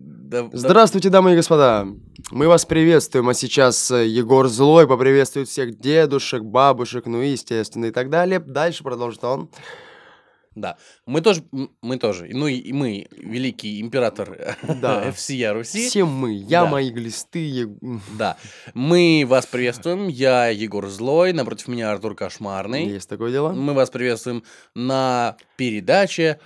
Да. Здравствуйте, дамы и господа! Мы вас приветствуем, а сейчас э, Егор Злой поприветствует всех дедушек, бабушек, ну и естественно и так далее. Дальше продолжит он. Да. Мы тоже, мы тоже, ну и мы, великий император Да. всея Руси. Все мы, я, Да. мои глисты, Да. Мы вас приветствуем. Я Егор Злой, напротив меня Артур Кошмарный. есть такое дело. Мы вас приветствуем на передаче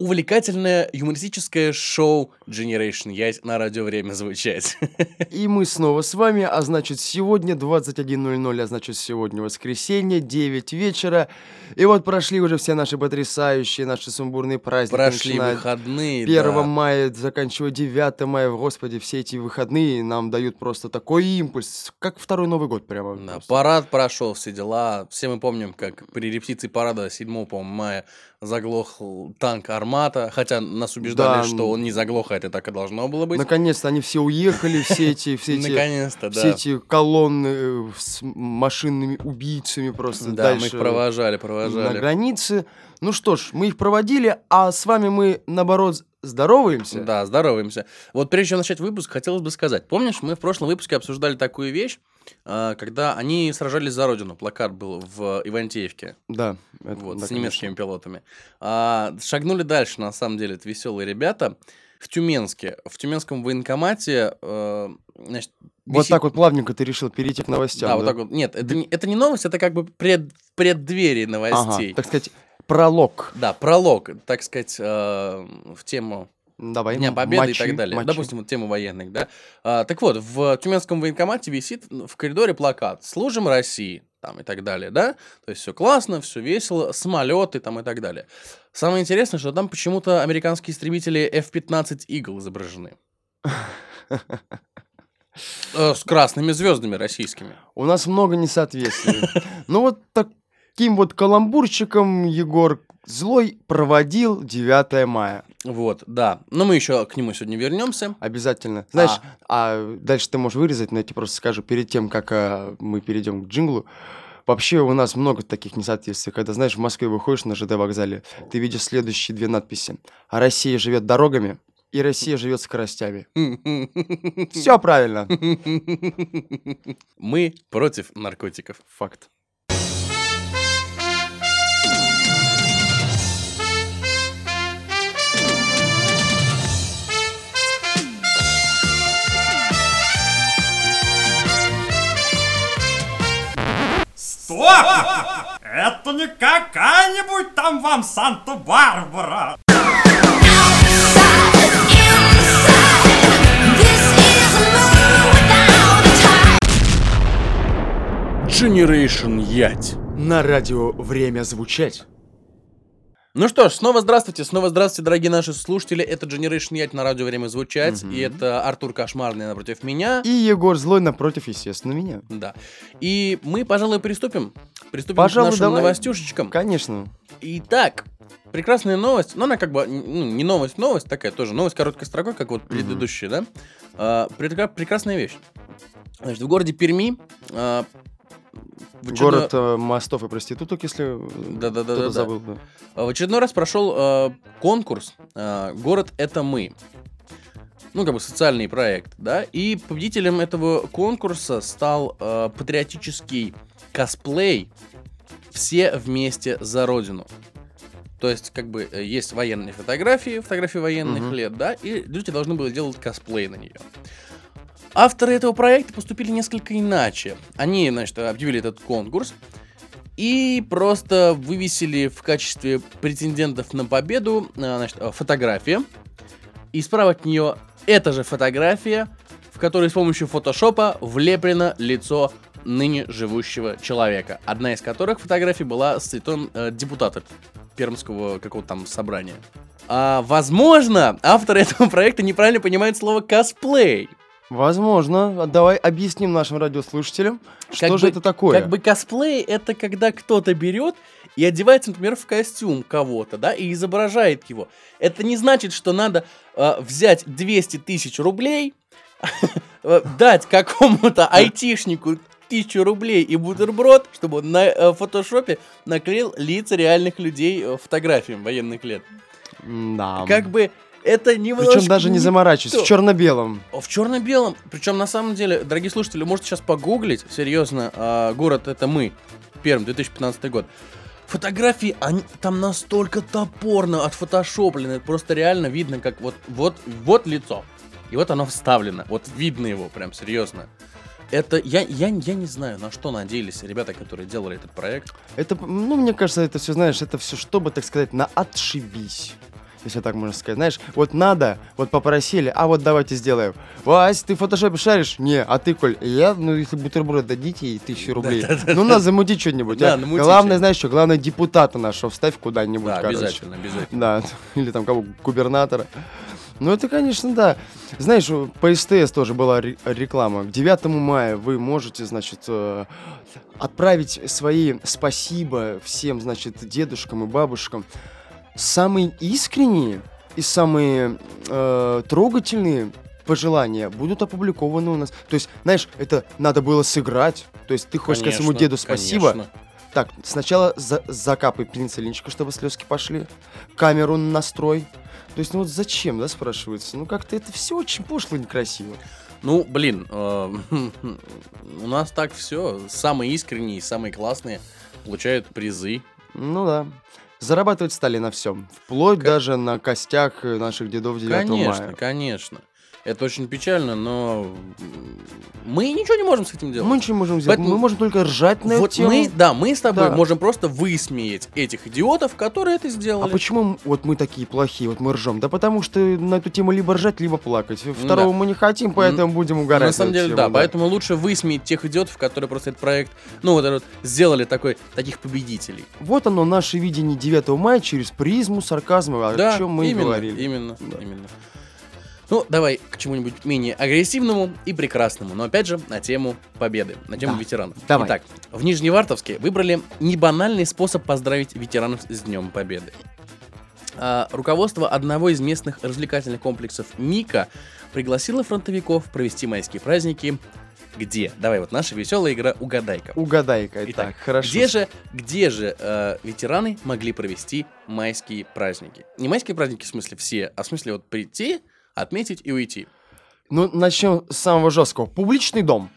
увлекательное юмористическое шоу Generation Ясь на радио «Время звучать». И мы снова с вами, а значит сегодня 21.00, а значит сегодня воскресенье, 9 вечера. И вот прошли уже все наши потрясающие, наши сумбурные праздники. Прошли выходные. 1 да. мая, заканчивая 9 мая, господи, все эти выходные нам дают просто такой импульс, как второй Новый год прямо. Да, просто. парад прошел, все дела. Все мы помним, как при репетиции парада 7 по мая заглох танк Армата. Хотя нас убеждали, Да, что он не заглох, а это так и должно было быть. Наконец-то они все уехали, все эти, все эти, Наконец-то, все да. эти колонны э, с машинными убийцами просто Да, мы дальше их провожали, на провожали. границе. Ну что ж, мы их проводили, а с вами мы, наоборот, здороваемся. Да, здороваемся. Вот прежде чем начать выпуск, хотелось бы сказать. Помнишь, мы в прошлом выпуске обсуждали такую вещь, а, когда они сражались за родину. Плакат был в Ивантеевке, Да, это- вот, да, с конечно. немецкими пилотами. А, шагнули дальше, на самом деле, это веселые ребята. В Тюменске, в Тюменском военкомате, э, значит, Вот висит- так вот плавненько ты решил перейти к новостям. Да, вот так вот. Нет, это не, это не новость, это как бы пред, преддверие Ага, новостей. так сказать, пролог. Да, пролог, так сказать, э, в тему Давай, Дня Победы мочи, и так далее. мочи. Допустим, вот тему военных, да. А, так вот, в Тюменском военкомате висит в коридоре плакат «Служим России» там и так далее, да. То есть все классно, все весело, самолеты там и так далее. Самое интересное, что там почему-то американские истребители F-15 Eagle изображены. Э, С красными звездами российскими. У нас много несоответствий. Ну вот таким вот каламбурчиком Егор Злой проводил 9 мая. Вот, да. Но мы еще к нему сегодня вернемся. Обязательно. Знаешь, а, дальше ты можешь вырезать, но я тебе просто скажу перед тем, как а, мы перейдем к джинглу. Вообще у нас много таких несоответствий. Когда, знаешь, в Москве выходишь на ЖД вокзале, ты видишь следующие две надписи. А Россия живет дорогами, и Россия живет скоростями. Все правильно. Мы против наркотиков. Факт. Стоп! Это не какая-нибудь там вам Санта-Барбара! Generation Ять. На радио время звучать. Ну что ж, снова здравствуйте, снова здравствуйте, дорогие наши слушатели. Это Generation Ять на радио «Время звучать». И это Артур Кошмарный напротив меня. И Егор Злой напротив, естественно, меня. Да. И мы, пожалуй, приступим. Приступим Пожалуй, к нашим давай. новостюшечкам. Конечно. Итак, прекрасная новость. Ну, она как бы ну, не новость, новость такая тоже. Новость короткой строкой, как вот предыдущая, да? А, прекрасная вещь. Значит, в городе Перми... а, в очередной- Город э, мостов и проституток, если э, Да-да-да-да-да. кто-то забыл. да. А, В очередной раз прошел э, конкурс э, «Город – это мы». Ну, как бы социальный проект, да. И победителем этого конкурса стал э, патриотический косплей «Все вместе за Родину». То есть, как бы, э, есть военные фотографии, фотографии военных Мгм. лет, да, и люди должны были делать косплей на нее. Авторы этого проекта поступили несколько иначе. Они, значит, объявили этот конкурс и просто вывесили в качестве претендентов на победу э, значит, э, фотографии. И справа от нее эта же фотография, в которой с помощью фотошопа влеплено лицо ныне живущего человека. Одна из которых фотографий была с цветом э, депутата пермского какого-то там собрания. А, возможно, авторы этого проекта неправильно понимают слово косплей. Возможно. А Давай объясним нашим радиослушателям, что Как же бы- это такое. Как бы косплей это когда кто-то берет и одевается, например, в костюм кого-то, да, и изображает его. Это не значит, что надо э, взять 200 тысяч рублей, э, дать какому-то айтишнику тысячу рублей и бутерброд, чтобы он на э, фотошопе наклеил лица реальных людей э, фотографиям военных лет. Да. Как бы Это немножко Причем даже не то. в черно-белом. В черно-белом. Причем, на самом деле, дорогие слушатели, можете сейчас погуглить. Серьезно, а, город это мы. Перм, 2015 год. Фотографии, они там настолько топорно отфотошоплены. Просто реально видно, как вот, вот, вот лицо. И вот оно вставлено. Вот видно его, прям серьезно. Это я, я, я не знаю, на что надеялись ребята, которые делали этот проект. Это, ну, мне кажется, это все, знаешь, это все, чтобы, так сказать, на отшибись. Если так можно сказать. Знаешь, вот надо, вот попросили, а вот давайте сделаем. Вась, ты в фотошопе шаришь? Не, а ты, Коль, я, ну, если бутерброд дадите и тысячу рублей. Ну, надо замутить что-нибудь. А. Главное, знаешь что, главное, депутата нашего вставь куда-нибудь, Да, обязательно, обязательно. Да, или там кого, губернатора. Ну, это, конечно, да. Знаешь, по СТС тоже была ре- реклама. К 9 мая вы можете, значит, э, отправить свои спасибо всем, значит, дедушкам и бабушкам. Самые искренние и самые э, трогательные пожелания будут опубликованы у нас. То есть, знаешь, это надо было сыграть. То есть ты хочешь сказать своему Конечно, деду спасибо, конечно. так, сначала за закапай пенициллинчика, чтобы слезки пошли. Камеру настрой. То есть, ну вот зачем, да, спрашивается? Ну как-то это все очень пошло и некрасиво. Ну, блин, э, у нас так все. Самые искренние, самые классные получают призы. Ну да. Зарабатывать стали на всем. Вплоть даже на костях наших дедов 9 Конечно, мая. конечно. Это очень печально, но мы ничего не можем с этим делать. Мы ничего не можем сделать. Поэтому- Мы можем только ржать на вот эту тему. мы, да, мы с тобой Да. можем просто высмеять этих идиотов, которые это А сделали. почему м- вот мы такие плохие, вот мы ржем? Да потому что на эту тему либо ржать, либо плакать. Второго мы не хотим, поэтому будем угорать. На самом деле, тему, да, поэтому лучше высмеять тех идиотов, которые просто этот проект, ну вот этот сделали такой, таких победителей. Вот оно, наше видение 9 мая через призму сарказма, да, о чем мы и именно, говорили. именно, Да. именно. Ну, давай к чему-нибудь менее агрессивному и прекрасному, но опять же на тему победы, на тему Да. ветеранов. Давай. Итак, в Нижневартовске выбрали небанальный способ поздравить ветеранов с Днем Победы. А, руководство одного из местных развлекательных комплексов Мика пригласило фронтовиков провести майские праздники где? Давай, вот наша веселая игра «Угадайка». Угадай-ка, Итак, так, хорошо. Где же, где же э, ветераны могли провести майские праздники? Не майские праздники в смысле все, а в смысле вот прийти, отметить и уйти. Ну, начнем с самого жесткого. Публичный дом.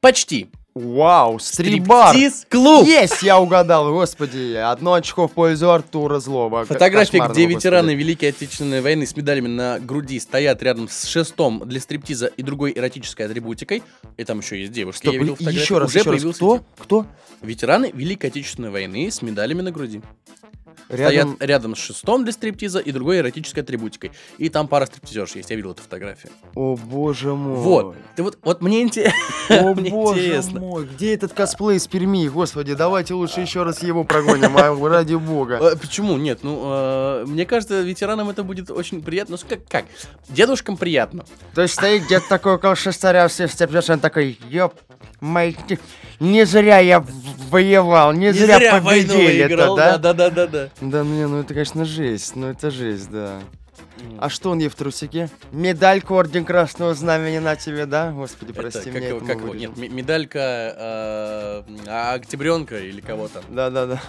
Почти. Вау, стрип-бар. Стриптиз-клуб. Есть, я угадал, господи. Одно очко в пользу Артура Злого. Ко- Фотография, где господи. ветераны Великой Отечественной войны с медалями на груди стоят рядом с шестом для стриптиза и другой эротической атрибутикой. И там еще есть девушки. Стоп, я видел еще раз, Уже еще раз. Кто? Кто? Ветераны Великой Отечественной войны с медалями на груди. Рядом... Стоят рядом с шестом для стриптиза и другой эротической атрибутикой. И там пара стриптизерш есть, я видел эту фотографию. О, боже мой. Вот. Ты вот, вот мне интересно. О, Мне боже интересно. мой. Где этот косплей из Перми? Господи, давайте лучше еще раз его прогоним, а, ради бога. Э, Почему? Нет, ну, э, мне кажется, ветеранам это будет очень приятно. Ну, как, как? Дедушкам приятно. То есть стоит где-то такой около шестаря, все степляшь, он такой, ёп, май, не зря я воевал, не, зря, войну победили-то, выиграл, да? Да, да, да, да. Да, не, ну это, конечно, жесть, ну это жесть, да. А что он ей в трусике? Медальку Орден Красного Знамени на тебе, да? Господи, Это прости как меня, это как вырежем. Нет, медалька э, а, Октябренка или кого там. Да-да-да.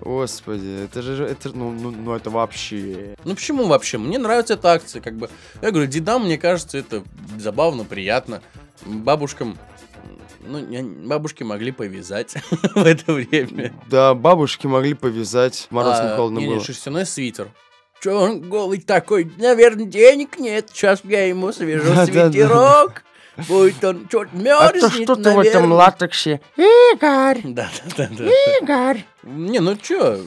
Господи, это же, это, ну, ну, ну это вообще... Ну почему вообще? Мне нравится эта акция, как бы. Я говорю, дедам, мне кажется, это забавно, приятно. Бабушкам, ну, бабушки могли повязать в это время. Да, бабушки могли повязать, мороз не А, холодно не, не, было. шерстяной свитер. Че он голый такой? Наверное, денег нет. Сейчас я ему свяжу Да-да-да. свитерок. Будет он что-то А мерзнет, то что ты в этом латексе? Игорь! Да, да, да, да. Игорь! Не, ну чё,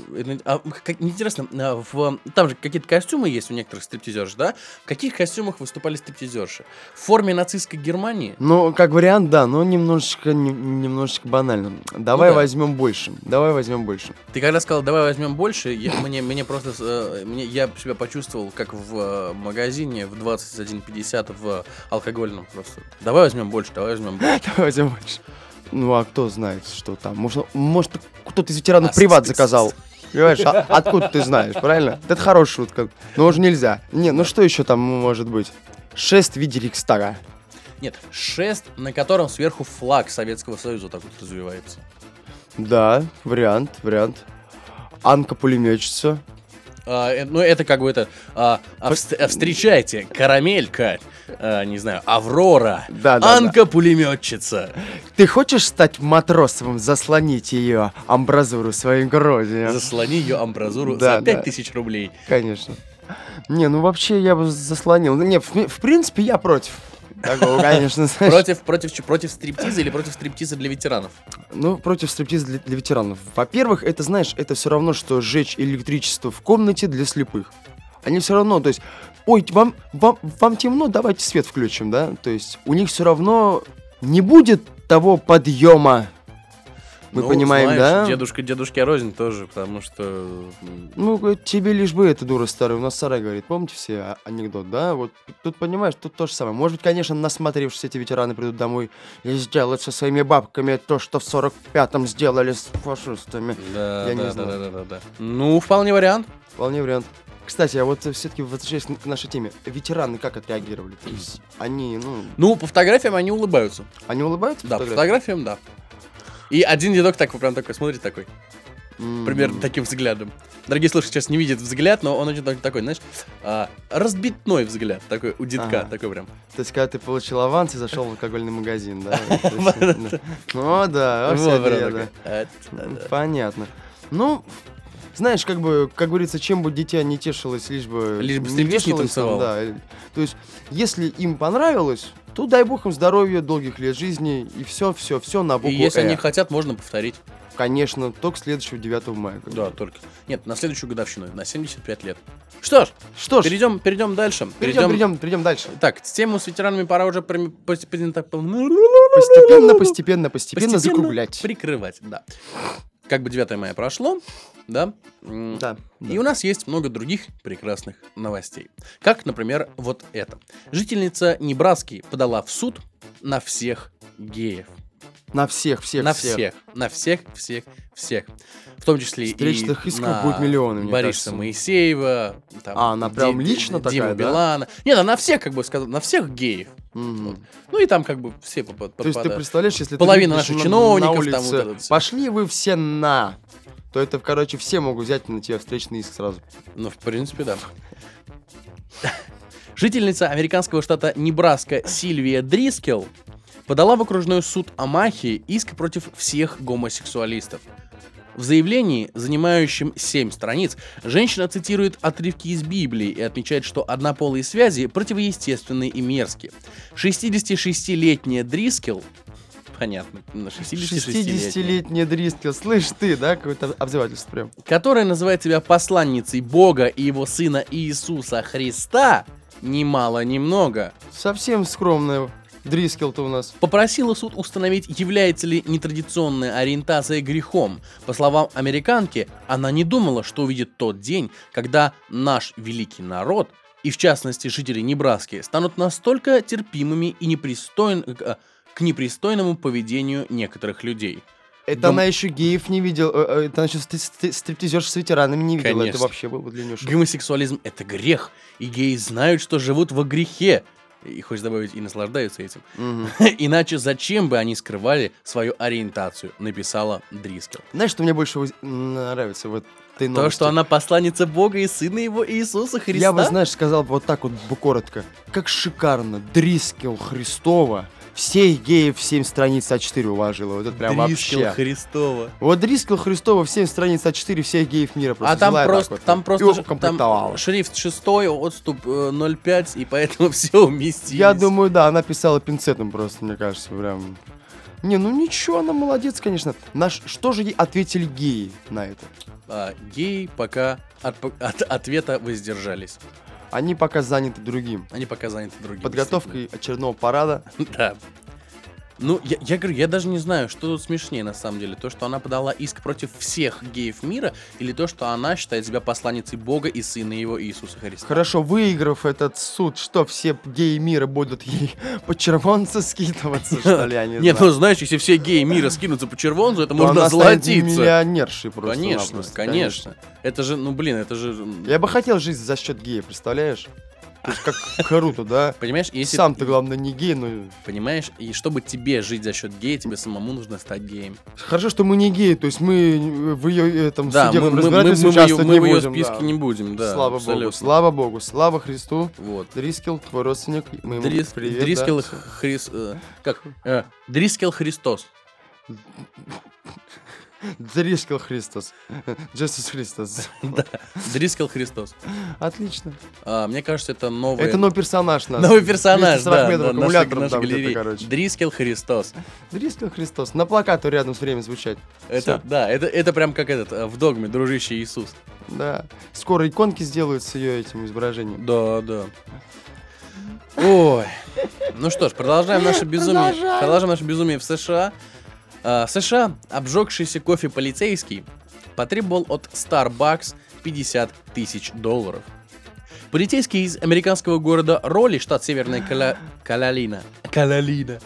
а, как, интересно, а, в, там же какие-то костюмы есть у некоторых стриптизерш, да? В каких костюмах выступали стриптизерши? В форме нацистской Германии? Ну, как вариант, да, но немножечко, не- немножечко банально. Давай Ну да. возьмем больше. Давай возьмем больше. Ты когда сказал, давай возьмем больше, я, мне, мне просто, э, мне, я себя почувствовал, как в э, магазине в 21.50 в алкогольном просто. Давай возьмем больше, давай возьмем больше. Давай возьмем больше. Ну, а кто знает, что там? Может, может кто-то из ветеранов А, приват заказал. Понимаешь, а- откуда ты знаешь, правильно? Это хорошая шутка. Но уже нельзя. Не, ну что еще там может быть? Шест в виде Рикстага. Нет, шест, на котором сверху флаг Советского Союза так вот развивается. Да, вариант, вариант. Анка пулеметчица. А, э, ну, это как бы это... а, а вст- а встречайте, карамелька, а, не знаю, Аврора, Да, да, да. Анка-пулеметчица. Ты хочешь стать матросовым, заслонить ее амбразуру своей грудью? Заслони ее амбразуру Да, за да. 5000 рублей. Конечно. Не, ну вообще я бы заслонил. Не, в, в принципе, я против. Такого, конечно, знаешь. Против, против, против стриптиза или против стриптиза для ветеранов? Ну, против стриптиза для, для ветеранов. Во-первых, это, знаешь, это все равно, что сжечь электричество в комнате для слепых. Они все равно, то есть, ой, вам, вам, вам темно, давайте свет включим, да? То есть, у них все равно не будет того подъема. Мы Ну, понимаем, знаешь, да? Дедушка, дедушке рознь тоже, потому что... Ну, тебе лишь бы это дура старая. У нас сарай говорит, помните все а- анекдот, да? Вот тут, понимаешь, тут то же самое. Может быть, конечно, насмотревшись, эти ветераны придут домой и сделают со своими бабками то, что в 45-м сделали с фашистами. Да, Я не да, да, знаю. да, да, да, да. Ну, вполне вариант. Вполне вариант. Кстати, а вот все-таки возвращаясь к нашей теме, ветераны как отреагировали? То есть они, ну, Ну, по фотографиям они улыбаются. они улыбаются? Да, по фотографиям, да. И один дедок так прям такой смотрит такой, примерно таким взглядом. Дорогие слушатели сейчас не видят взгляд, но он очень так- такой, знаешь, а, разбитной взгляд, такой у дедка, Ага. такой прям. То есть, когда ты получил аванс и зашел в алкогольный магазин, да? О, такой. Да, да. Понятно. Ну, знаешь, как бы, как говорится, чем бы дитя не тешилось, лишь бы Лишь бы не вешалось там, танцевал. да. э, То есть, если им понравилось, то дай бог им здоровья, долгих лет жизни, и все, все, все на букву И если «Э». они хотят, можно повторить. Конечно, только следующего 9 мая. Да, только. Нет, на следующую годовщину, на 75 лет. Что ж, Что ж, перейдем, перейдем дальше. перейдем, перейдем, перейдем дальше. Так, тему с ветеранами пора уже постепенно, так- Постепенно, постепенно, постепенно закруглять. прикрывать, да. Как бы 9 мая прошло, да? Да. И у нас есть много других прекрасных новостей. Как, например, вот это. Жительница Небраски подала в суд на всех геев. На всех, всех, на всех. всех. На всех, всех, всех. В том числе Встречных и исков на будет миллионы, мне Бориса кажется. Моисеева. там, А, она прям Ди- лично Ди- такая, Дима да? Билана. Нет, она всех, как бы сказал, на всех геев. Мгм. Вот. Ну и там как бы все попад- То есть ты попадают. представляешь, если ты Половина видишь наших на- чиновников на там улице, вот это вот всё. пошли вы все на, то это, короче, все могут взять на тебя встречный иск сразу. Ну, в принципе, да. Жительница американского штата Небраска Сильвия Дрискел подала в окружной суд Амахи иск против всех гомосексуалистов. В заявлении, занимающем 7 страниц, женщина цитирует отрывки из Библии и отмечает, что однополые связи противоестественны и мерзкие. 66-летняя Дрискел, понятно, на 66-летняя, 60-летняя Дрискел, слышь ты, да, какое-то обзывательство прям. которая называет себя посланницей Бога и его сына Иисуса Христа, ни мало ни много, Совсем скромная Дрискел-то у нас. попросила суд установить, является ли нетрадиционная ориентация грехом. По словам американки, она не думала, что увидит тот день, когда наш великий народ, и в частности жители Небраски, станут настолько терпимыми и непристойн... к непристойному поведению некоторых людей. Это Гом- она еще геев не видела, э, э, это она еще стриптизерш с ветеранами не видела. Конечно. Это вообще было бы для нее шок. Гомосексуализм — это грех, и геи знают, что живут во грехе. И хочешь добавить, и наслаждаются этим. Мгм. Иначе зачем бы они скрывали свою ориентацию, написала Дрискел. Знаешь, что мне больше нравится в этой То, новости? что она посланница Бога и Сына Его Иисуса Христа. Я бы, знаешь, сказал бы вот так вот коротко. Как шикарно Дрискел Христова всех геев в 7 страниц А4 уложила. Вот это прям Дрискел вообще. Христова. Вот Дрискел Христова в 7 страниц А4 всех геев мира просто а там просто, вот там и просто там шрифт шестой, отступ э, 0,5, и поэтому все уместились. Я думаю, да, она писала пинцетом просто, мне кажется, прям. Не, ну ничего, она молодец, конечно. Наш, что же ей ответили геи на это? А, геи пока от, от ответа воздержались. Они пока заняты другим. Они пока заняты другим. Подготовкой очередного парада. Да. Ну, я, я говорю, я даже не знаю, что тут смешнее на самом деле. То, что она подала иск против всех геев мира, или то, что она считает себя посланницей Бога и Сына Его Иисуса Христа. Хорошо, выиграв этот суд, что все геи мира будут ей по червонцу скидываться, что ли, не Нет, ну знаешь, если все геи мира скинутся по червонцу, это То можно золотиться. миллионершей просто. Конечно, конечно. Это же, ну блин, это же... Я бы хотел жить за счет гея, представляешь? То есть как круто, да? Понимаешь, если Сам ты, главное, не гей, но... понимаешь, и чтобы тебе жить за счет гея, тебе самому нужно стать геем. Хорошо, что мы не геи, то есть мы в ее этом Да, мы, судебном мы, мы, мы участвовать мы не в ее будем. списке да. не будем, да. слава абсолютно. богу, слава богу, слава Христу. Вот. Дрискел, твой родственник, мы ему Дрис- привет, Дрискел да. Хрис... э, Как? Э, Дрискел Христос. Дрискел Христос. Джесус Христос. Да, Дрискел Христос. Отлично. А, мне кажется, это новый... Это новый персонаж наш. Новый персонаж, 240 да, нашей там где-то, короче. Христос. Дрискел Христос. На плакату рядом все время звучать. Это, Всё. да, это, это прям как этот, э, в догме, дружище Иисус. Да. Скоро иконки сделают с ее этим изображением. Да, да. Ой. Ну что ж, продолжаем наше безумие. Продолжаем. Продолжаем наше безумие в США. А, США обжегшийся кофе полицейский потребовал от Starbucks 50 тысяч долларов. Полицейский из американского города Ролли, штат Северная Каля... Калалина. Калалина.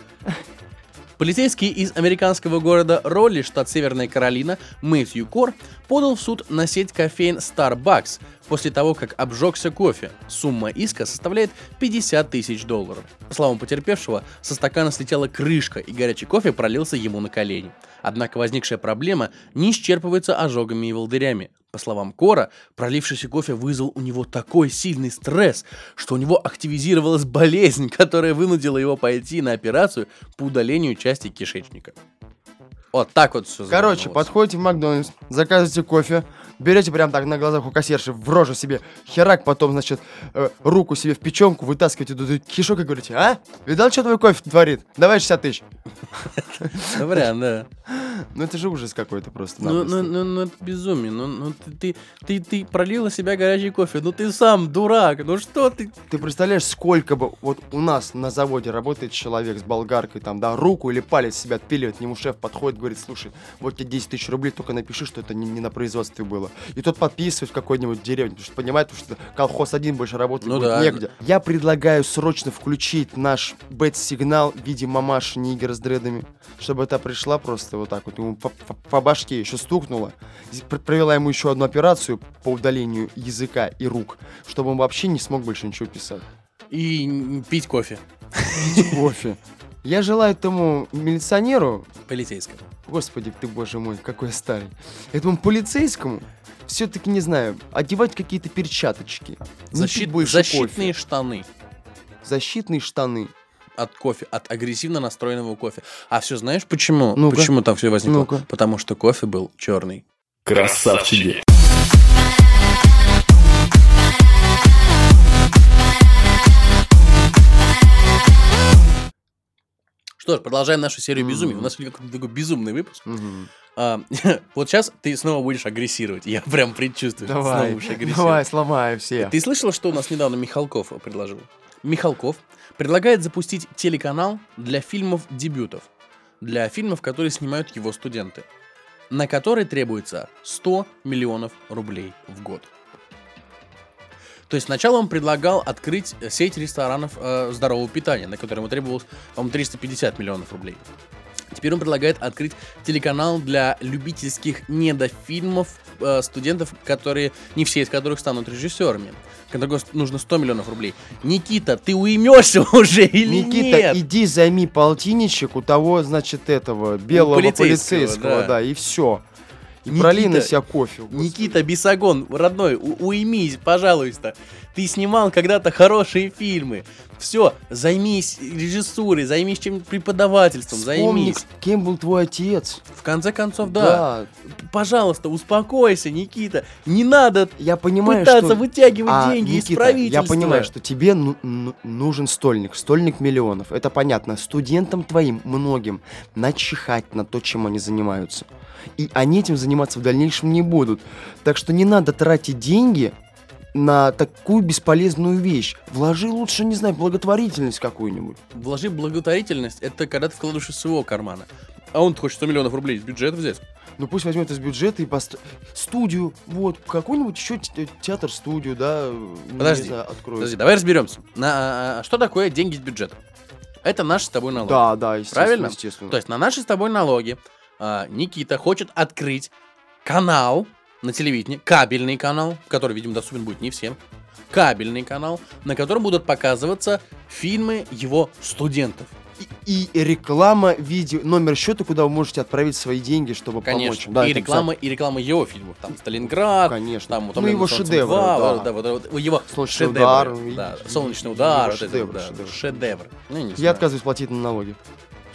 Полицейский из американского города Ролли, штат Северная Каролина, Мэтью Кор, подал в суд на сеть кофеин Starbucks после того, как обжегся кофе. Сумма иска составляет 50 тысяч долларов. По словам потерпевшего, со стакана слетела крышка, и горячий кофе пролился ему на колени. Однако возникшая проблема не исчерпывается ожогами и волдырями. По словам Кора, пролившийся кофе вызвал у него такой сильный стресс, что у него активизировалась болезнь, которая вынудила его пойти на операцию по удалению части кишечника. Вот так вот все. Короче, подходите в Макдональдс, заказывайте кофе, берете прям так на глазах у кассирши в рожу себе херак, потом, значит, э, руку себе в печенку, вытаскиваете тут кишок и говорите, а? Видал, что твой кофе творит? Давай 60 тысяч. Вариант, да. Ну это же ужас какой-то просто. Ну, ну, ну, ну, это безумие. Ну, ну ты, ты, ты, ты пролил на себя горячий кофе. Ну ты сам дурак. Ну что ты? Ты представляешь, сколько бы вот у нас на заводе работает человек с болгаркой, там, да, руку или палец себя отпиливает, к нему шеф подходит, говорит, слушай, вот тебе 10 тысяч рублей, только напиши, что это не, не на производстве было. И тот подписывает в какой-нибудь деревне, потому что понимает, что колхоз один больше работать Ну будет да. негде. Я предлагаю срочно включить наш бэт-сигнал в виде мамаши Нигера с дредами, чтобы это пришла просто вот так вот, ему по, по- по башке еще стукнула, провела ему еще одну операцию по удалению языка и рук, чтобы он вообще не смог больше ничего писать. И пить кофе. Кофе. Я желаю этому милиционеру, Полицейского. господи ты боже мой, какой я старый, этому полицейскому все-таки, не знаю, одевать какие-то перчаточки. Защит- больше защитные кофе. штаны. Защитные штаны. от кофе, от агрессивно настроенного кофе. А все знаешь почему? Ну-ка. Почему там все возникло? Ну-ка. Потому что кофе был черный. Красавчики. Что ж, продолжаем нашу серию Мгм. безумий. У нас сегодня какой-то такой безумный выпуск. Мгм. А, вот сейчас ты снова будешь агрессировать. Я прям предчувствую, что ты снова Давай, будешь агрессировать. давай, сломаю все. Ты слышала, что у нас недавно Михалков предложил? Михалков предлагает запустить телеканал для фильмов-дебютов. Для фильмов, которые снимают его студенты. На который требуется 100 миллионов рублей в год. То есть сначала он предлагал открыть э, сеть ресторанов э, здорового питания, на котором ему требовалось, по-моему, 350 миллионов рублей. Теперь он предлагает открыть телеканал для любительских недофильмов э, студентов, которые не все из которых станут режиссерами. Которого нужно 100 миллионов рублей. Никита, ты уймешься уже или Никита, нет? иди займи полтинничек у того, значит, этого белого полицейского, полицейского, да. да. и все. И Никита, пролей на себя кофе. господи. Никита Бесогон, родной, у- уймись, пожалуйста. Ты снимал когда-то хорошие фильмы. Все, займись режиссурой, займись чем-нибудь преподавательством, Вспомни, займись. кем был твой отец. В конце концов, да. Пожалуйста, успокойся, Никита. Не надо Я понимаю, пытаться что... вытягивать А, деньги из Никита, правительства. я понимаю, что тебе ну- ну- нужен стольник, стольник миллионов. Это понятно. Студентам твоим, многим, начихать на то, чем они занимаются. И они этим заниматься в дальнейшем не будут. Так что не надо тратить деньги на такую бесполезную вещь. Вложи лучше, не знаю, благотворительность какую-нибудь. Вложи благотворительность, это когда ты вкладываешь из своего кармана. А он хочет 100 миллионов рублей из бюджета взять. Ну пусть возьмет из бюджета и пост... студию, вот, какой-нибудь еще те- театр-студию, да, Подожди, знаю, откроет. Подожди, давай разберемся. На, а, что такое деньги из бюджета? Это наши с тобой налоги. Да, да, естественно, Правильно? естественно. То есть на наши с тобой налоги а, Никита хочет открыть канал на телевидении, кабельный канал, который, видимо, доступен будет не всем. кабельный канал, на котором будут показываться фильмы его студентов. И, и реклама видео, номер счета, куда вы можете отправить свои деньги, чтобы Конечно. помочь. Да, и это реклама, и реклама его фильмов. Там Сталинград, Конечно. там Ну, «Утомленные его шедевры, 2», да. вот, да, вот, вот его Солнечный шедевры, удар, да, солнечный удар, его вот это, шедевры, да, шедевр. Ну, Я знаю. отказываюсь платить на налоги.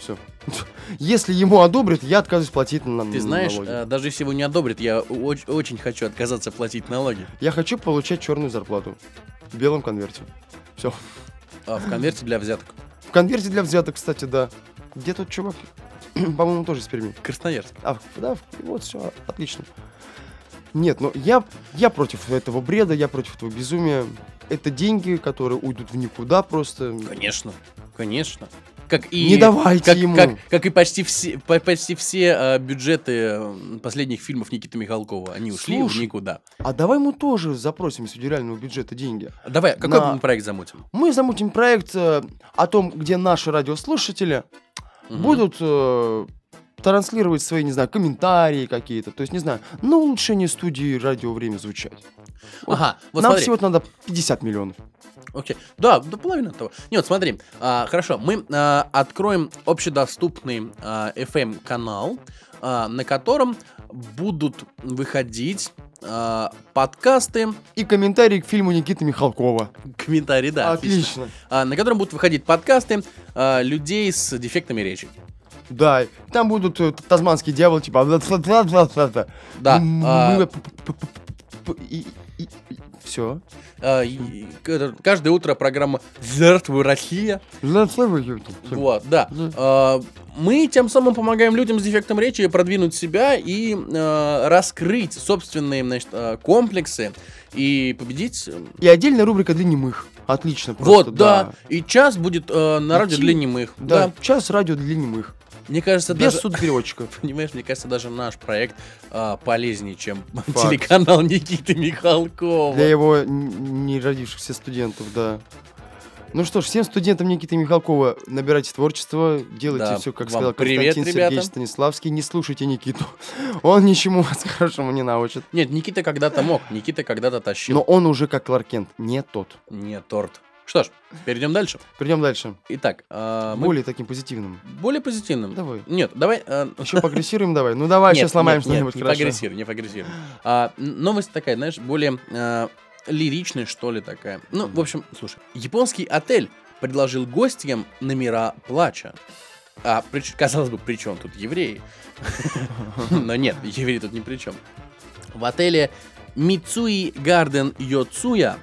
Все. Если ему одобрят, я отказываюсь платить на, Ты на знаешь, налоги. э, даже если его не одобрят, я оч- очень хочу отказаться платить налоги. Я хочу получать черную зарплату. В белом конверте. Все. А, в конверте для взяток. В конверте для взяток, кстати, да. Где тот чувак? По-моему, тоже из Перми. Красноярск. А, да, вот все, отлично. Нет, ну я, я против этого бреда, я против этого безумия. Это деньги, которые уйдут в никуда просто. Конечно, конечно. Как и, Не давайте как, ему. Как, как и почти все, по- почти все э, бюджеты последних фильмов Никиты Михалкова. Они ушли в Слушай, никуда. А давай мы тоже запросим из федерального бюджета деньги. Давай, какой на- мы проект замутим? Мы замутим проект э, о том, где наши радиослушатели Мгм. будут э, транслировать свои, не знаю, комментарии какие-то. То есть, не знаю, на улучшение студии радио время звучать. Ага, вот Нам смотри. всего надо 50 миллионов. Окей. Да, до половины того. Не, вот смотри. а, хорошо, мы а, откроем общедоступный а, FM-канал, а, на котором будут выходить а, подкасты, И комментарии к фильму Никиты Михалкова. комментарии, да. Отлично. а, на котором будут выходить подкасты а, людей с дефектами речи. Да, там будут э, тазманский дьявол, типа... Да, Все. А, и- и каждое утро программа «Здравствуй, Россия». Вот, да. А, Мы тем самым помогаем людям с дефектом речи продвинуть себя и э, раскрыть собственные значит, э, комплексы и победить. э, И отдельная рубрика для немых. Отлично. просто, вот, да. И час будет э, на радио Идти. для немых. Да, Да. час радио для немых. Мне кажется, Без даже... судопереводчика. Понимаешь, мне кажется, даже наш проект а, полезнее, чем Факт. телеканал Никиты Михалкова. Для его не родившихся студентов, да. Ну что ж, всем студентам Никиты Михалкова набирайте творчество, делайте Да, все, как сказал привет, Константин ребята. Сергеевич Станиславский. Не слушайте Никиту. Он ничему вас хорошему не научит. Нет, Никита когда-то мог, Никита когда-то тащил. Но он уже как Кларк Кент, не тот. Не торт. Что ж, перейдем дальше. Перейдем дальше. Итак, а, мы Более таким позитивным. более позитивным. Давай. Нет, давай... а, Еще поагрессируем давай. Ну давай, сейчас сломаем что-нибудь не хорошо. поагрессируй, не поагрессируй. А, новость такая, знаешь, более лиричная, что ли, такая. Ну, в общем, слушай. Японский отель предложил гостям номера плача. А, прич- казалось бы, при чем тут евреи? Но нет, евреи тут ни при чем. В отеле Мицуи Гарден Йоцуя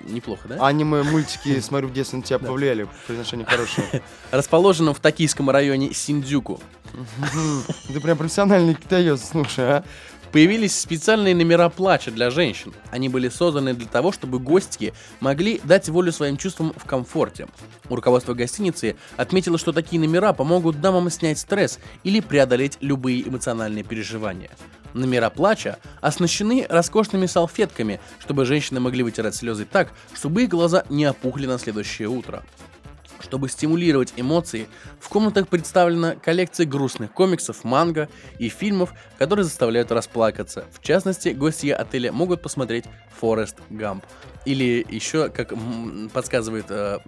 Неплохо, да? Аниме, мультики, смотрю, в детстве на тебя повлияли. Произношение хорошее. Расположенном в токийском районе Синдзюку. Ты прям профессиональный китаец, слушай, а. Появились специальные номера плача для женщин. Они были созданы для того, чтобы гостьи могли дать волю своим чувствам в комфорте. Руководство гостиницы отметило, что такие номера помогут дамам снять стресс или преодолеть любые эмоциональные переживания. Номера плача оснащены роскошными салфетками, чтобы женщины могли вытирать слезы так, чтобы их глаза не опухли на следующее утро. Чтобы стимулировать эмоции, в комнатах представлена коллекция грустных комиксов, манго и фильмов, которые заставляют расплакаться. В частности, гости отеля могут посмотреть Форест Гамп. Или еще, как подсказывает, э,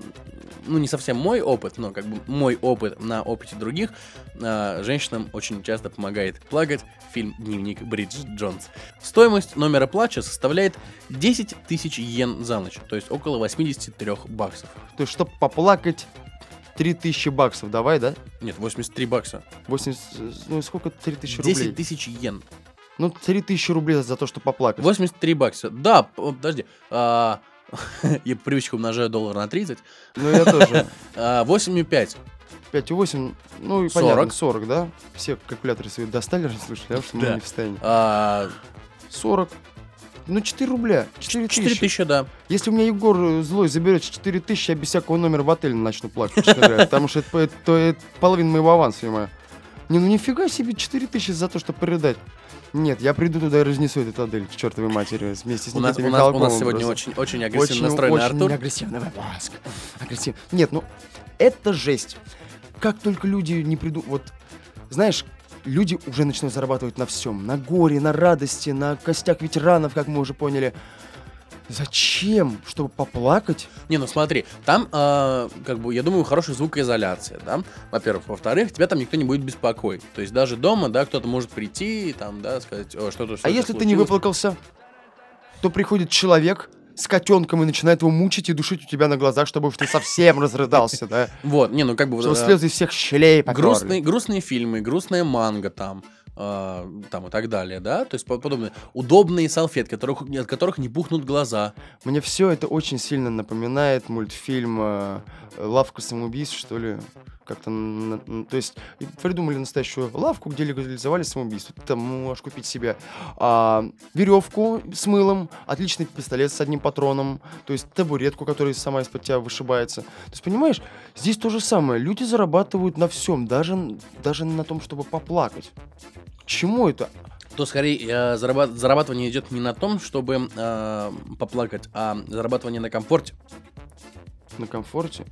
ну не совсем мой опыт, но как бы мой опыт на опыте других, э, женщинам очень часто помогает плакать фильм «Дневник Бриджит Джонс». Стоимость номера плача составляет 10 тысяч йен за ночь, то есть около 83 баксов. То есть, чтобы поплакать, 3000 баксов давай, да? Нет, 83 бакса. 80, ну сколько 3000 рублей? 10 тысяч йен. Ну, 3000 рублей за то, что поплакать. 83 бакса. Да, подожди. а, Я по привычке умножаю доллар на 30. Ну, я тоже. А, 8,5. 5,8, ну и 40. понятно, 40, да? Все калькуляторы свои достали, слушай, я уж мы не встанем. А, 40. Ну, 4 рубля. 4 4 тысячи. тысячи, да. Если у меня Егор э, злой заберет 4 тысячи, я без всякого номера в отеле начну плакать. Потому что это, половина моего аванса, ё Не, ну нифига себе, 4 тысячи за то, чтобы порыдать. Нет, я приду туда и разнесу этот отель к чертовой матери вместе с У нас, у нас, у нас сегодня очень, очень агрессивно Очень, настроенный очень Артур. агрессивный выпуск. Агрессивный. Нет, ну, это жесть. Как только люди не придут... Вот, знаешь, люди уже начинают зарабатывать на всем. На горе, на радости, на костях ветеранов, как мы уже поняли. Зачем? Чтобы поплакать? Не, ну смотри, там, э, как бы, я думаю, хорошая звукоизоляция, да, во-первых. Во-вторых, тебя там никто не будет беспокоить. То есть даже дома, да, кто-то может прийти и там, да, сказать, «О, что-то, что А если ты не выплакался, то приходит человек с котенком и начинает его мучить и душить у тебя на глазах, чтобы уж ты совсем разрыдался, да? Вот, не, ну как бы... Чтобы э, слезы из всех щелей грустные, грустные фильмы, грустная манга там, э, там и так далее, да, то есть по- подобное. Удобные салфетки, которых, от которых не пухнут глаза. Мне все это очень сильно напоминает мультфильм э, «Лавка самоубийств», что ли. Как-то, то есть придумали настоящую лавку, где легализовали самоубийство. Ты там можешь купить себе а, веревку с мылом, отличный пистолет с одним патроном, то есть табуретку, которая сама из-под тебя вышибается. То есть, понимаешь, здесь то же самое. Люди зарабатывают на всем, даже, даже на том, чтобы поплакать. К чему это? То скорее э, зараба- зарабатывание идет не на том, чтобы э, поплакать, а зарабатывание на комфорте. На комфорте.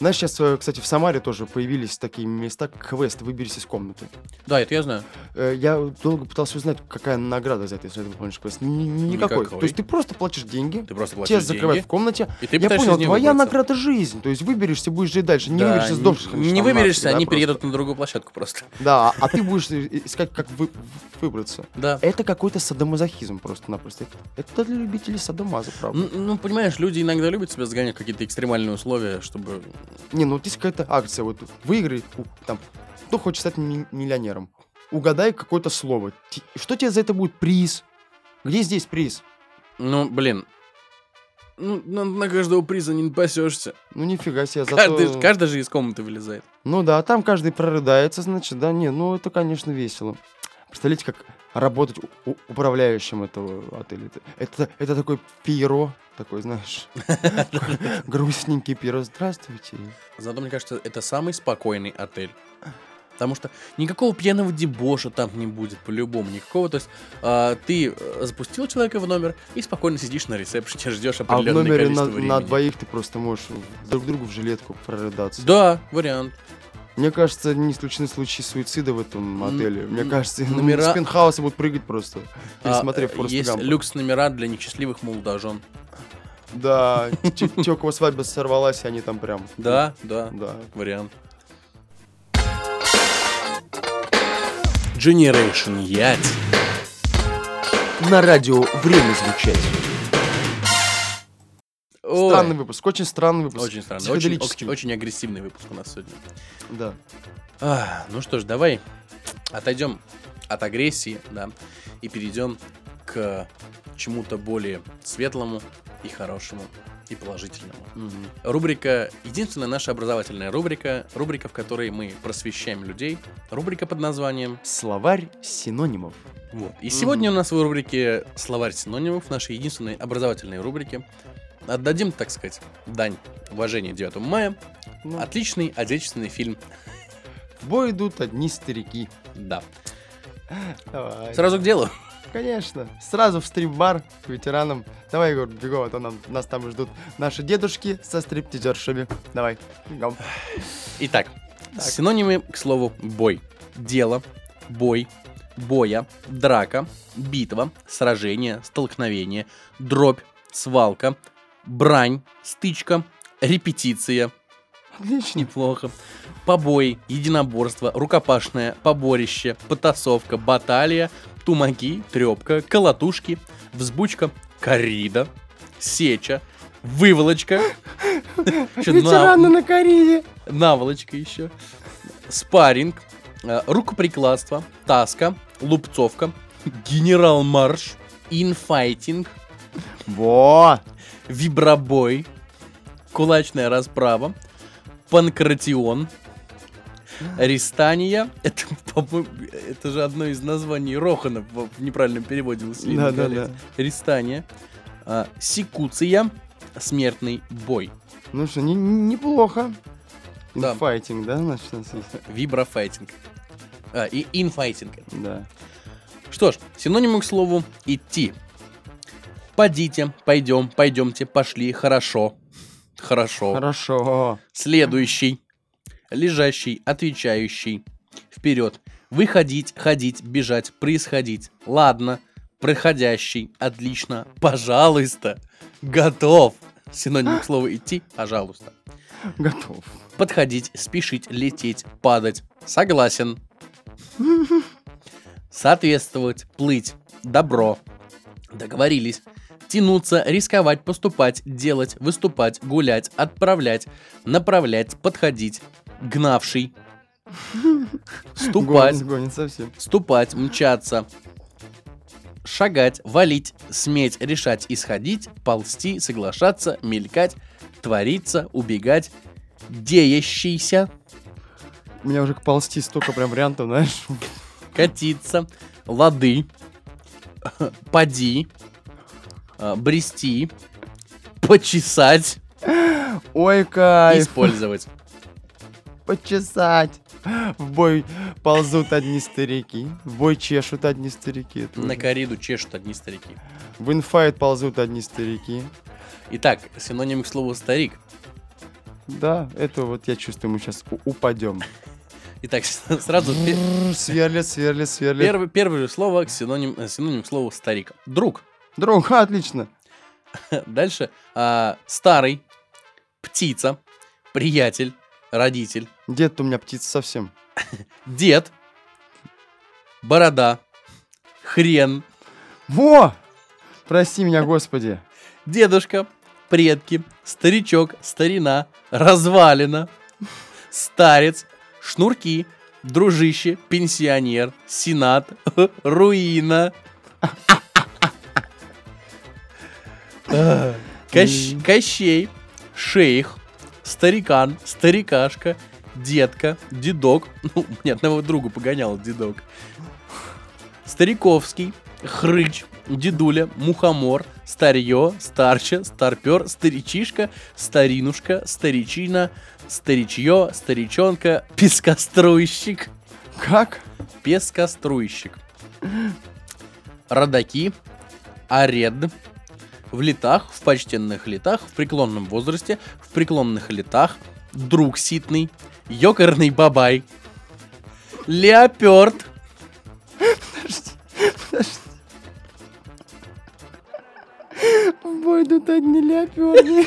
Знаешь, сейчас, э, кстати, в Самаре тоже появились такие места, квест «Выберись из комнаты». Да, это я знаю. Э, Я долго пытался узнать, какая награда за это, если ты выполнишь квест. Ни- ни- Никакой. Никакой. То есть ты просто платишь деньги, Ты просто тебя платишь закрывают деньги, в комнате. и ты Я понял, твоя выбраться. награда жизнь. То есть выберешься, будешь жить дальше. Не Да, выберешься, сдохнешь. не- Не выберешься, нахуй, они да, переедут на другую площадку просто. Да, а ты будешь искать, как вы- выбраться. Да. Это какой-то садомазохизм просто-напросто. Это- Это для любителей садомаза, правда. Ну, ну, понимаешь, люди иногда любят себя загонять в какие-то экстремальные условия, чтобы... Не, ну вот есть какая-то акция, вот выиграй, там, кто хочет стать ми- миллионером, угадай какое-то слово. Что тебе за это будет приз? Где здесь приз? Ну, блин, ну, на, на каждого приза не напасешься. Ну нифига себе, зато... Каждый, каждый же из комнаты вылезает. Ну да, там каждый прорыдается, значит, да, не, ну это, конечно, весело. Представляете, как работать управляющим этого отеля. Это, это, такой пиро, такой, знаешь, грустненький пиро. Здравствуйте. Зато, мне кажется, это самый спокойный отель. Потому что никакого пьяного дебоша там не будет, по-любому. Никакого. То есть а, ты э, запустил человека в номер и спокойно сидишь на ресепшене, ждешь А в определенное номере количество на, времени. на двоих ты просто можешь друг другу в жилетку прорыдаться. Да, вариант. Мне кажется, не исключены случаи суицида в этом отеле. Мне кажется, номера- с пентхауса будут прыгать просто, А, пересмотрев Фореста есть Гампа. люкс-номера для несчастливых молодожен. Да, тёкова свадьба сорвалась, и они там прям... Да, да, Да. вариант. Generation Yacht. На радио время звучать. Ой, Странный выпуск, очень странный выпуск. Очень странно. Очень, очень, очень агрессивный выпуск у нас сегодня. Да. А, ну что ж, давай отойдем от агрессии, да, и перейдем к чему-то более светлому и хорошему и положительному. Рубрика, единственная наша образовательная рубрика, рубрика, в которой мы просвещаем людей, рубрика под названием Словарь синонимов. Вот. И сегодня у нас в рубрике «Словарь синонимов», нашей единственной образовательной рубрике, отдадим, так сказать, дань уважения 9 мая. Ну, Отличный отечественный фильм. В бой идут одни старики. Да. Давай. Сразу к делу. Конечно. Сразу в стрип-бар к ветеранам. Давай, Егор, бегом, а то нам, нас там ждут наши дедушки со стриптизершами. Давай, бегом. Итак, синонимы к слову «бой». Дело, бой, боя, драка, битва, сражение, столкновение, дробь, свалка, брань, стычка, репетиция, Отлично. неплохо, побои, единоборство, рукопашное, поборище, потасовка, баталия, тумаки, трепка, колотушки, взбучка, коррида, сеча, выволочка, Ветераны на кориде. наволочка еще, спарринг, э, рукоприкладство, таска, лупцовка, генерал-марш, инфайтинг, Во! Вибробой, кулачная расправа, панкратион, Ристания, это, это же одно из названий Рохана в, неправильном переводе. Да, да, да. Ристания, а, секуция, смертный бой, Ну что, не- неплохо. Да. Файтинг, да, значит, у нас есть? виброфайтинг. А, и инфайтинг. Да. Что ж, синонимы к слову идти. Подите, пойдем, пойдемте, пошли, хорошо. Хорошо. Хорошо. Следующий. Лежащий, отвечающий. Вперед. Выходить, ходить, бежать, происходить. Ладно. проходящий, отлично, пожалуйста, готов. Синоним к слову идти, пожалуйста. Готов. Подходить, спешить, лететь, падать. Согласен. Соответствовать, плыть, добро. Договорились. Тянуться, рисковать, поступать, делать, выступать, гулять, отправлять, направлять, подходить. Гнавший. Ступать, Гонит, гонит совсем. ступать, мчаться. Шагать, валить, сметь, решать, исходить, ползти, соглашаться, мелькать, твориться, убегать, деящийся, У меня уже ползти столько прям вариантов, знаешь. катиться, лады, поди, э, брести, почесать, Ой, кайф. использовать. Почесать. В бой ползут одни старики. В бой чешут одни старики. тоже. На кориду чешут одни старики. В инфайт ползут одни старики. Итак, синоним к слову старик. Да, это вот я чувствую, мы сейчас упадем. Итак, сразу Сверлит, сверлит, сверлит. первое, первое слово синоним, э, синоним к слову старик. Друг. Друг, отлично. Дальше. а, старый, птица, приятель, родитель, Дед у меня птица совсем. дед, борода, хрен, Во! Прости меня, Господи. дедушка, предки, старичок, старина, развалина, старец, шнурки, дружище, пенсионер, сенат, руина. Кощей, шейх, старикан, старикашка, детка, дедок. Ну, мне одного друга погонял дедок. Стариковский, хрыч, дедуля, мухомор, старье, старче, старпер, старичишка, старинушка, старичина, старичье, старичонка, пескоструйщик, Как? пескоструйщик. Родаки, аред, в летах, в почтенных летах, в преклонном возрасте, в преклонных летах, друг ситный, ёкарный бабай, леоперд, В бой идут одни леоперды.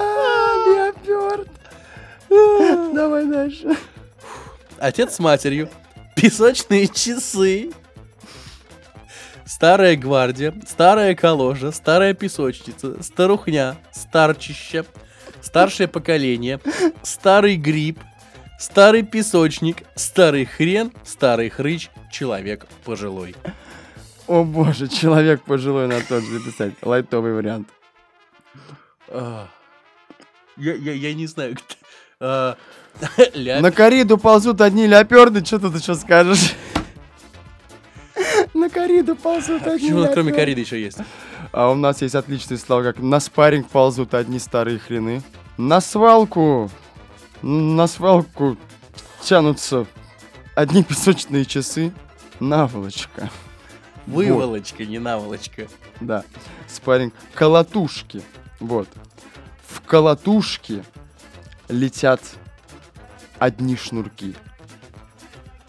А, Леоперд. Давай дальше. отец с матерью, песочные часы, старая гвардия, старая каложа, старая песочница, старухня, старчище, старшее поколение, старый гриб, старый песочник, старый хрен, старый хрыч, человек пожилой. О боже, человек пожилой на тот же написать. Лайтовый вариант. А, Я, я, я не знаю, кто... а, На кориду ползут одни леоперды. Что ты что скажешь? На кориду ползут одни Почему кроме кориды еще есть? А у нас есть отличные слова, как на спарринг ползут одни старые хрены. На свалку. На свалку тянутся одни песочные часы. Наволочка. Выволочка, не наволочка. Да. Спарринг. Колотушки. Вот. В колотушке летят одни шнурки.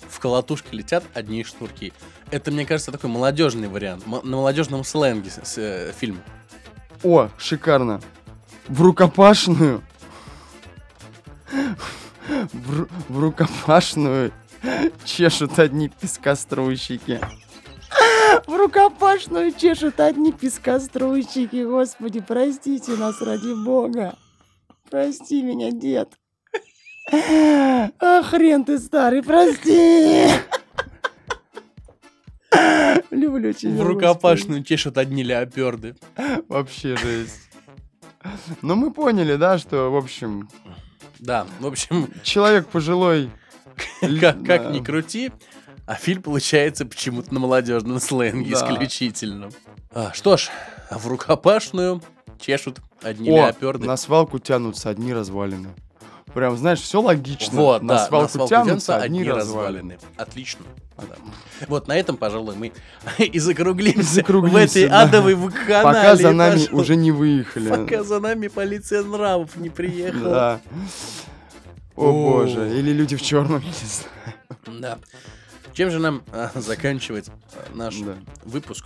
В колотушке летят одни шнурки. Это, мне кажется, такой молодежный вариант. м- на молодежном сленге с- с, э, фильм. О, шикарно. В рукопашную. В, в рукопашную чешут одни пескоструйщики. В рукопашную чешут одни пескоструйщики. Господи, простите нас ради бога. Прости меня, дед. А, хрен ты старый, прости. Люблю тебя. В рукопашную чешут одни леоперды. Вообще жесть. Ну, мы поняли, да, что, в общем, Да, в общем, человек пожилой... как, как ни крути, а фильм получается почему-то на молодежном сленге Да. исключительно. А, что ж, в рукопашную чешут одни О, леоперды. на свалку тянутся одни развалины. Прям, знаешь, все логично. Вот, на да, свалку, на свалку тянутся одни развалины. развалины. Отлично. Да. Вот на этом, пожалуй, мы и закруглимся, Закруглимся, в этой да. адовой вакханалии. Пока за нами пожалуй. уже не выехали. Пока за нами полиция нравов не приехала. Да. О О. боже, или люди в черном, я не знаю. Да. Чем же нам а, заканчивать а, наш Да. выпуск?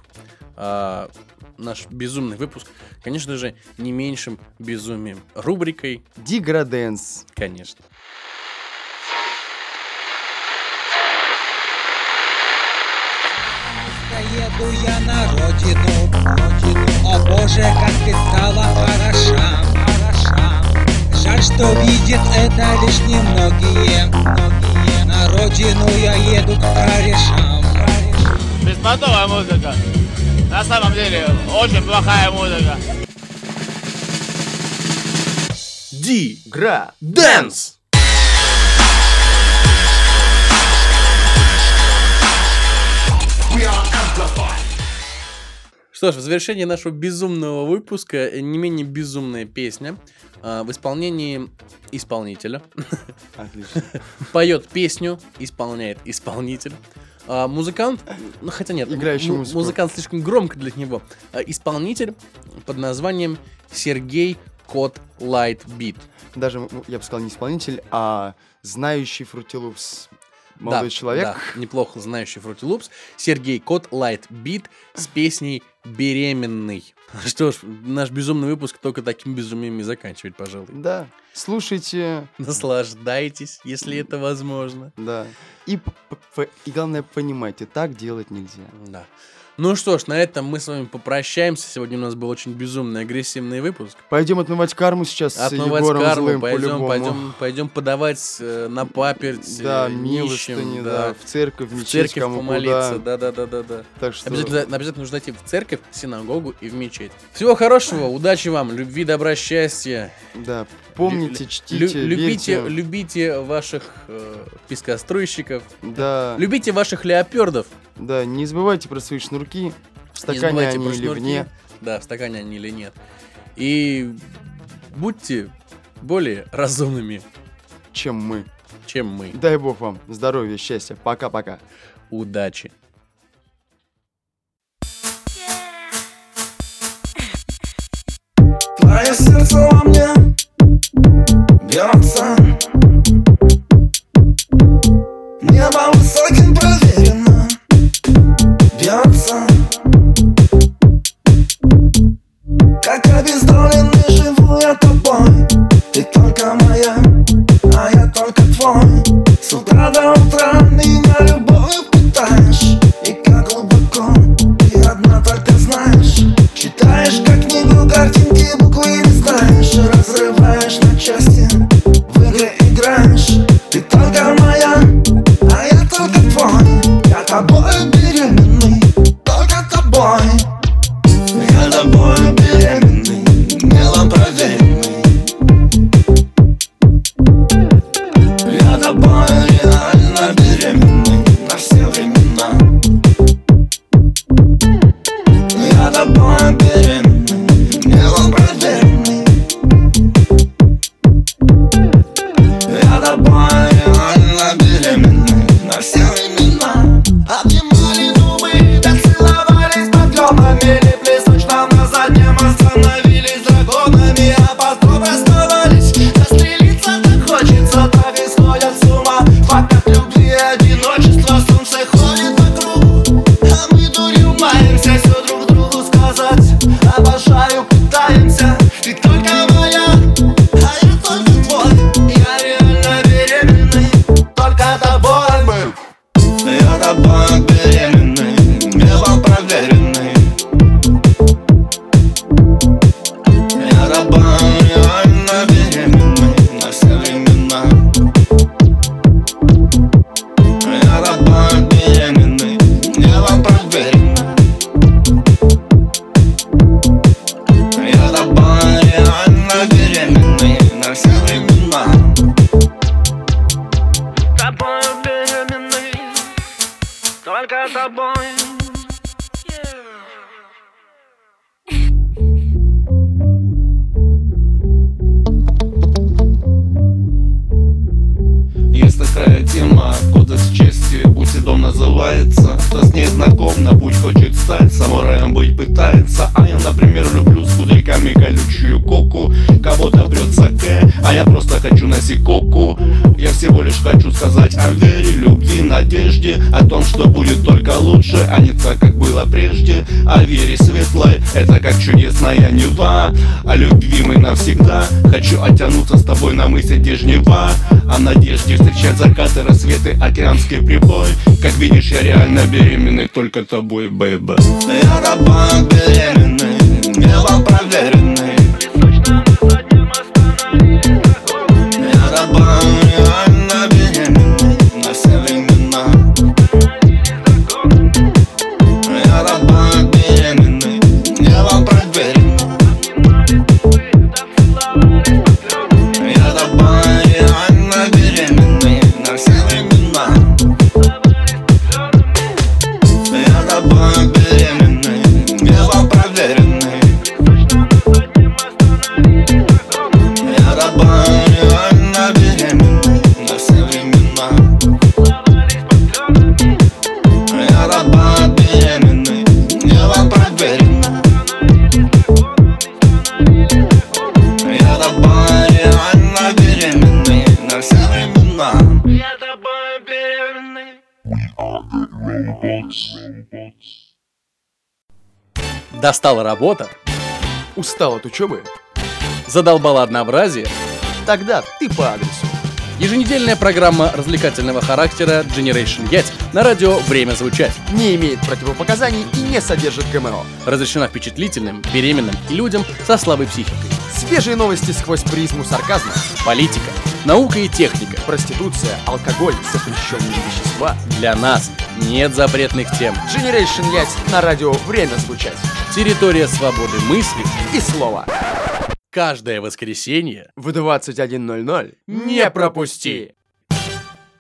А, наш безумный выпуск, конечно же, не меньшим безумием. Рубрикой, Деграденс. конечно. Еду я на родину, родину. О боже, как ты стала хороша, хороша. Жаль, что видят это лишь немногие, многие. На родину я еду к корешам. Беспонтовая музыка. На самом деле, очень плохая музыка. Ди! Гра. Дэнс! Что ж, в завершении нашего безумного выпуска э, не менее безумная песня а, в исполнении исполнителя. Отлично. Поет песню, исполняет исполнитель. А, музыкант, ну хотя нет, Играющий му- музыку. музыкант слишком громко для него. А, исполнитель под названием Сергей Кот Лайтбит. Даже, я бы сказал, не исполнитель, а знающий Fruity Loops молодой Да, человек. да, неплохо знающий Fruity Loops. Сергей Кот Лайт Бит с песней «Беременный». Что ж, наш безумный выпуск только таким безумием и заканчивать, пожалуй. Да. Слушайте, Наслаждайтесь, если это возможно. да. И, и главное, понимайте, так делать нельзя. Да. Ну что ж, на этом мы с вами попрощаемся. Сегодня у нас был очень безумный, агрессивный выпуск. Пойдем отмывать карму сейчас Отмывать с Егором карму, Злым пойдем, пойдем, пойдем подавать э, на паперть Да, э, милостыни, нищим, да, в церковь, в в мечеть, церковь кому помолиться, куда. да, да, да, да, да. Так что Обязательно, обязательно нужно зайти в церковь, в синагогу и в мечеть. Всего хорошего, удачи вам, любви, добра, счастья. Да, помните, Лю- чтите, любите, верьте. любите ваших э, пескоструйщиков, Да, любите ваших леопердов. да, не забывайте про свои шнурки. В Не стакане забывайте они про или шнурки. вне. Да, в стакане они или нет. И будьте более разумными, чем мы. чем мы. Дай бог вам здоровья, счастья. Пока-пока. Удачи. Твое сердце во мне бьется Небо высоким проверено. Бьется Как обездоленный быть пытается А я, например, люблю кудряками колючую коку Кого-то прет саке, а я просто хочу на сикоку Я всего лишь хочу сказать о вере, любви, надежде О том, что будет только лучше, а не так, как было прежде. О вере светлой, это как чудесная Нева. О любви мы навсегда Хочу оттянуться с тобой на мысе Дежнева. О надежде встречать закаты, рассветы, океанский прибой. Как видишь, я реально беременный только тобой, бэйбэ. Я тобой беременный, небом проверенный Достала работа, Устал от учебы? задолбала однообразие. Тогда ты по адресу. Еженедельная программа развлекательного характера Generation Yacht на радио «Время звучать». Не имеет противопоказаний и не содержит ГМО. Разрешена впечатлительным, беременным и людям со слабой психикой. Свежие новости сквозь призму сарказма. Политика, наука и техника. Проституция, алкоголь, запрещенные вещества. Для нас нет запретных тем. Generation Yacht на радио «Время звучать». Территория свободы мысли И слово. Каждое воскресенье В 21.00 не пропусти!